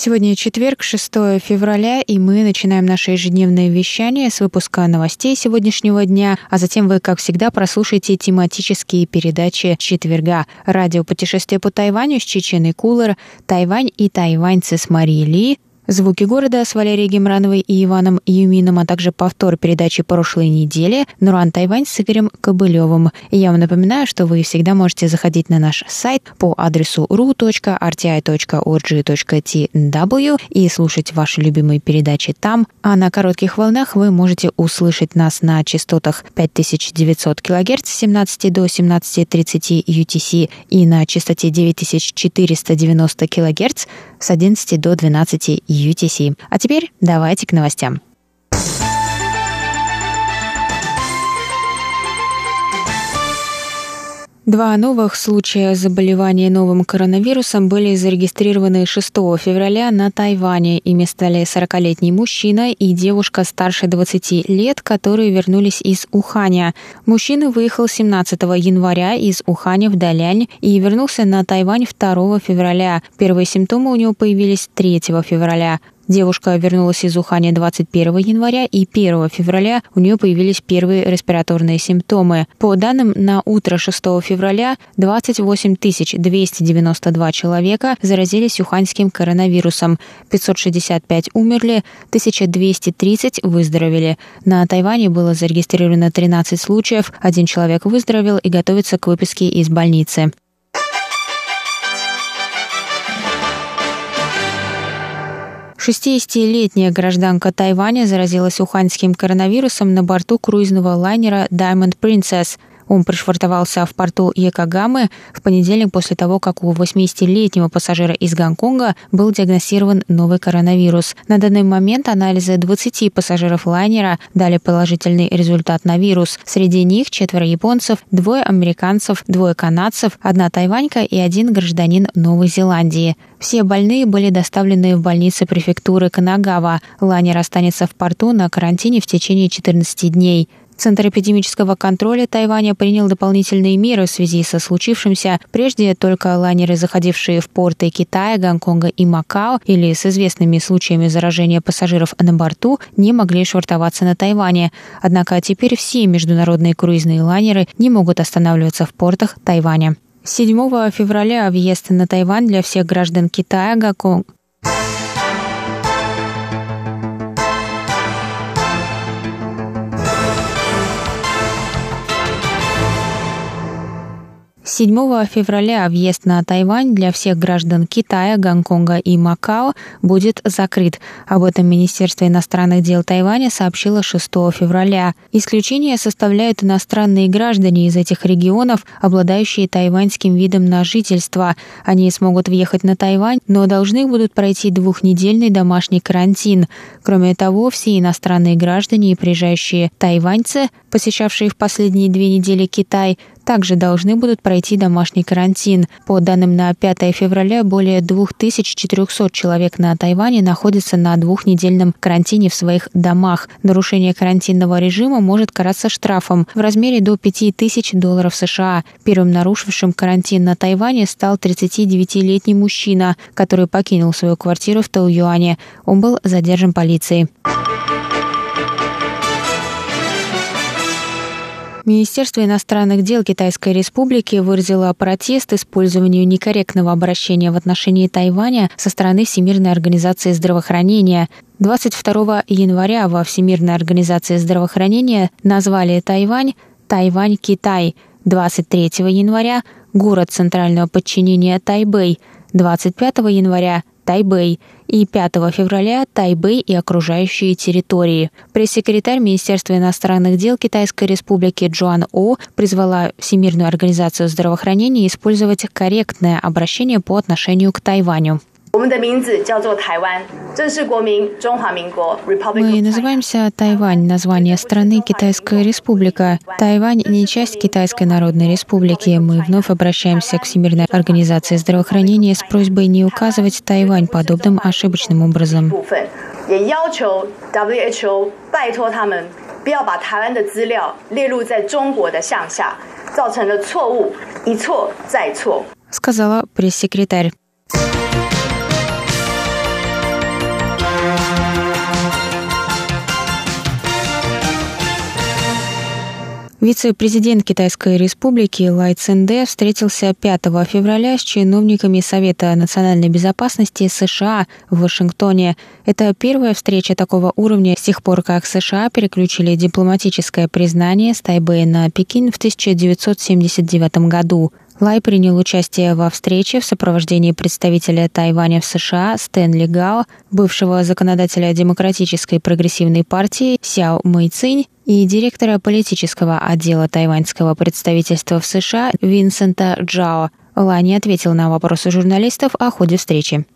Сегодня четверг, 6 февраля, и мы начинаем наше ежедневное вещание с выпуска новостей сегодняшнего дня, а затем вы, как всегда, прослушаете тематические передачи четверга. Радио «Путешествие по Тайваню» с Чеченой Кулер, «Тайвань и тайваньцы» с Марией Ли, Звуки города с Валерией Гемрановой и Иваном Юмином, а также повтор передачи прошлой недели Нуран Тайвань с Игорем Кобылевым. Я вам напоминаю, что вы всегда можете заходить на наш сайт по адресу ru.rti.org.tw и слушать ваши любимые передачи там, а на коротких волнах вы можете услышать нас на частотах 5900 кГц с 17 до 17.30 UTC и на частоте 9490 кГц с 11 до 12 UTC. А теперь давайте к новостям. Два новых случая заболевания новым коронавирусом были зарегистрированы 6 февраля на Тайване. Ими стали 40-летний мужчина и девушка старше 20 лет, которые вернулись из Уханя. Мужчина выехал 17 января из Уханя в Далянь и вернулся на Тайвань 2 февраля. Первые симптомы у него появились 3 февраля. Девушка вернулась из Уханя 21 января и 1 февраля у нее появились первые респираторные симптомы. По данным на утро 6 февраля 28 292 человека заразились уханьским коронавирусом, 565 умерли, 1230 выздоровели. На Тайване было зарегистрировано 13 случаев, один человек выздоровел и готовится к выписке из больницы. 60-летняя гражданка Тайваня заразилась уханьским коронавирусом на борту круизного лайнера Diamond Princess. Он пришвартовался в порту Якогамы в понедельник после того, как у 80-летнего пассажира из Гонконга был диагностирован новый коронавирус. На данный момент анализы 20 пассажиров лайнера дали положительный результат на вирус. Среди них четверо японцев, двое американцев, двое канадцев, одна тайванька и один гражданин Новой Зеландии. Все больные были доставлены в больницы префектуры Канагава. Лайнер останется в порту на карантине в течение 14 дней. Центр эпидемического контроля Тайваня принял дополнительные меры в связи со случившимся. Прежде только лайнеры, заходившие в порты Китая, Гонконга и Макао или с известными случаями заражения пассажиров на борту, не могли швартоваться на Тайване. Однако теперь все международные круизные лайнеры не могут останавливаться в портах Тайваня. 7 февраля въезд на Тайвань для всех граждан Китая, 7 февраля въезд на Тайвань для всех граждан Китая, Гонконга и Макао будет закрыт. Об этом Министерство иностранных дел Тайваня сообщило 6 февраля. Исключение составляют иностранные граждане из этих регионов, обладающие тайваньским видом на жительство. Они смогут въехать на Тайвань, но должны будут пройти двухнедельный домашний карантин. Кроме того, все иностранные граждане и приезжающие тайваньцы, посещавшие в последние две недели Китай, также должны будут пройти домашний карантин. По данным на 5 февраля, более 2400 человек на Тайване находятся на двухнедельном карантине в своих домах. Нарушение карантинного режима может караться штрафом в размере до 5000 долларов США. Первым нарушившим карантин на Тайване стал 39-летний мужчина, который покинул свою квартиру в Тауюане. Он был задержан полицией. Министерство иностранных дел Китайской Республики выразило протест использованию некорректного обращения в отношении Тайваня со стороны Всемирной организации здравоохранения. 22 января во Всемирной организации здравоохранения назвали Тайвань Тайвань-Китай. 23 января город центрального подчинения Тайбэй. 25 января Тайбэй и 5 февраля Тайбэй и окружающие территории. Пресс-секретарь Министерства иностранных дел Китайской Республики Джоан О призвала Всемирную организацию здравоохранения использовать корректное обращение по отношению к Тайваню. Мы называемся Тайвань, название страны Китайская Республика. Тайвань не часть Китайской Народной Республики. Мы вновь обращаемся к Всемирной организации здравоохранения с просьбой не указывать Тайвань подобным ошибочным образом. 也要求 WHO 拜托他们不要把台湾的资料列入在中国的项下，造成了错误，一错再错。сказала пресс-секретарь. Вице-президент Китайской республики Лай Цинде встретился 5 февраля с чиновниками Совета национальной безопасности США в Вашингтоне. Это первая встреча такого уровня с тех пор, как США переключили дипломатическое признание с Тайбэя на Пекин в 1979 году. Лай принял участие во встрече в сопровождении представителя Тайваня в США Стэнли Гао, бывшего законодателя Демократической прогрессивной партии Сяо Мэйцинь и директора политического отдела тайваньского представительства в США Винсента Джао. Лай не ответил на вопросы журналистов о ходе встречи.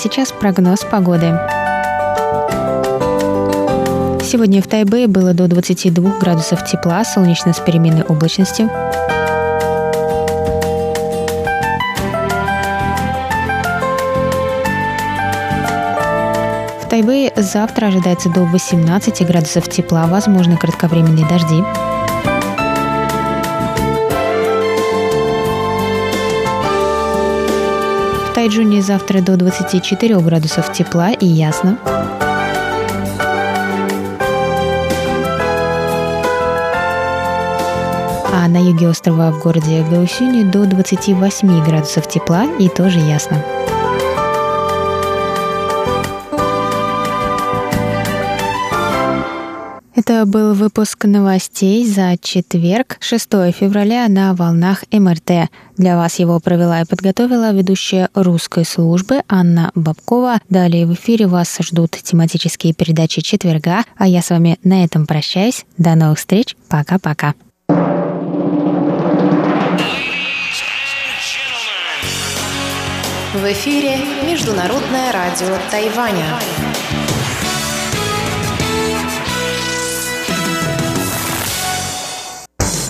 Сейчас прогноз погоды. Сегодня в Тайбэе было до 22 градусов тепла, солнечно с переменной облачностью. В Тайбэе завтра ожидается до 18 градусов тепла, возможно кратковременные дожди. Тайджуне завтра до 24 градусов тепла и ясно. а на юге острова в городе Гаусюни до 28 градусов тепла и тоже ясно. Это был выпуск новостей за четверг, 6 февраля на волнах МРТ. Для вас его провела и подготовила ведущая русской службы Анна Бабкова. Далее в эфире вас ждут тематические передачи четверга, а я с вами на этом прощаюсь. До новых встреч. Пока-пока. В эфире Международное радио Тайваня.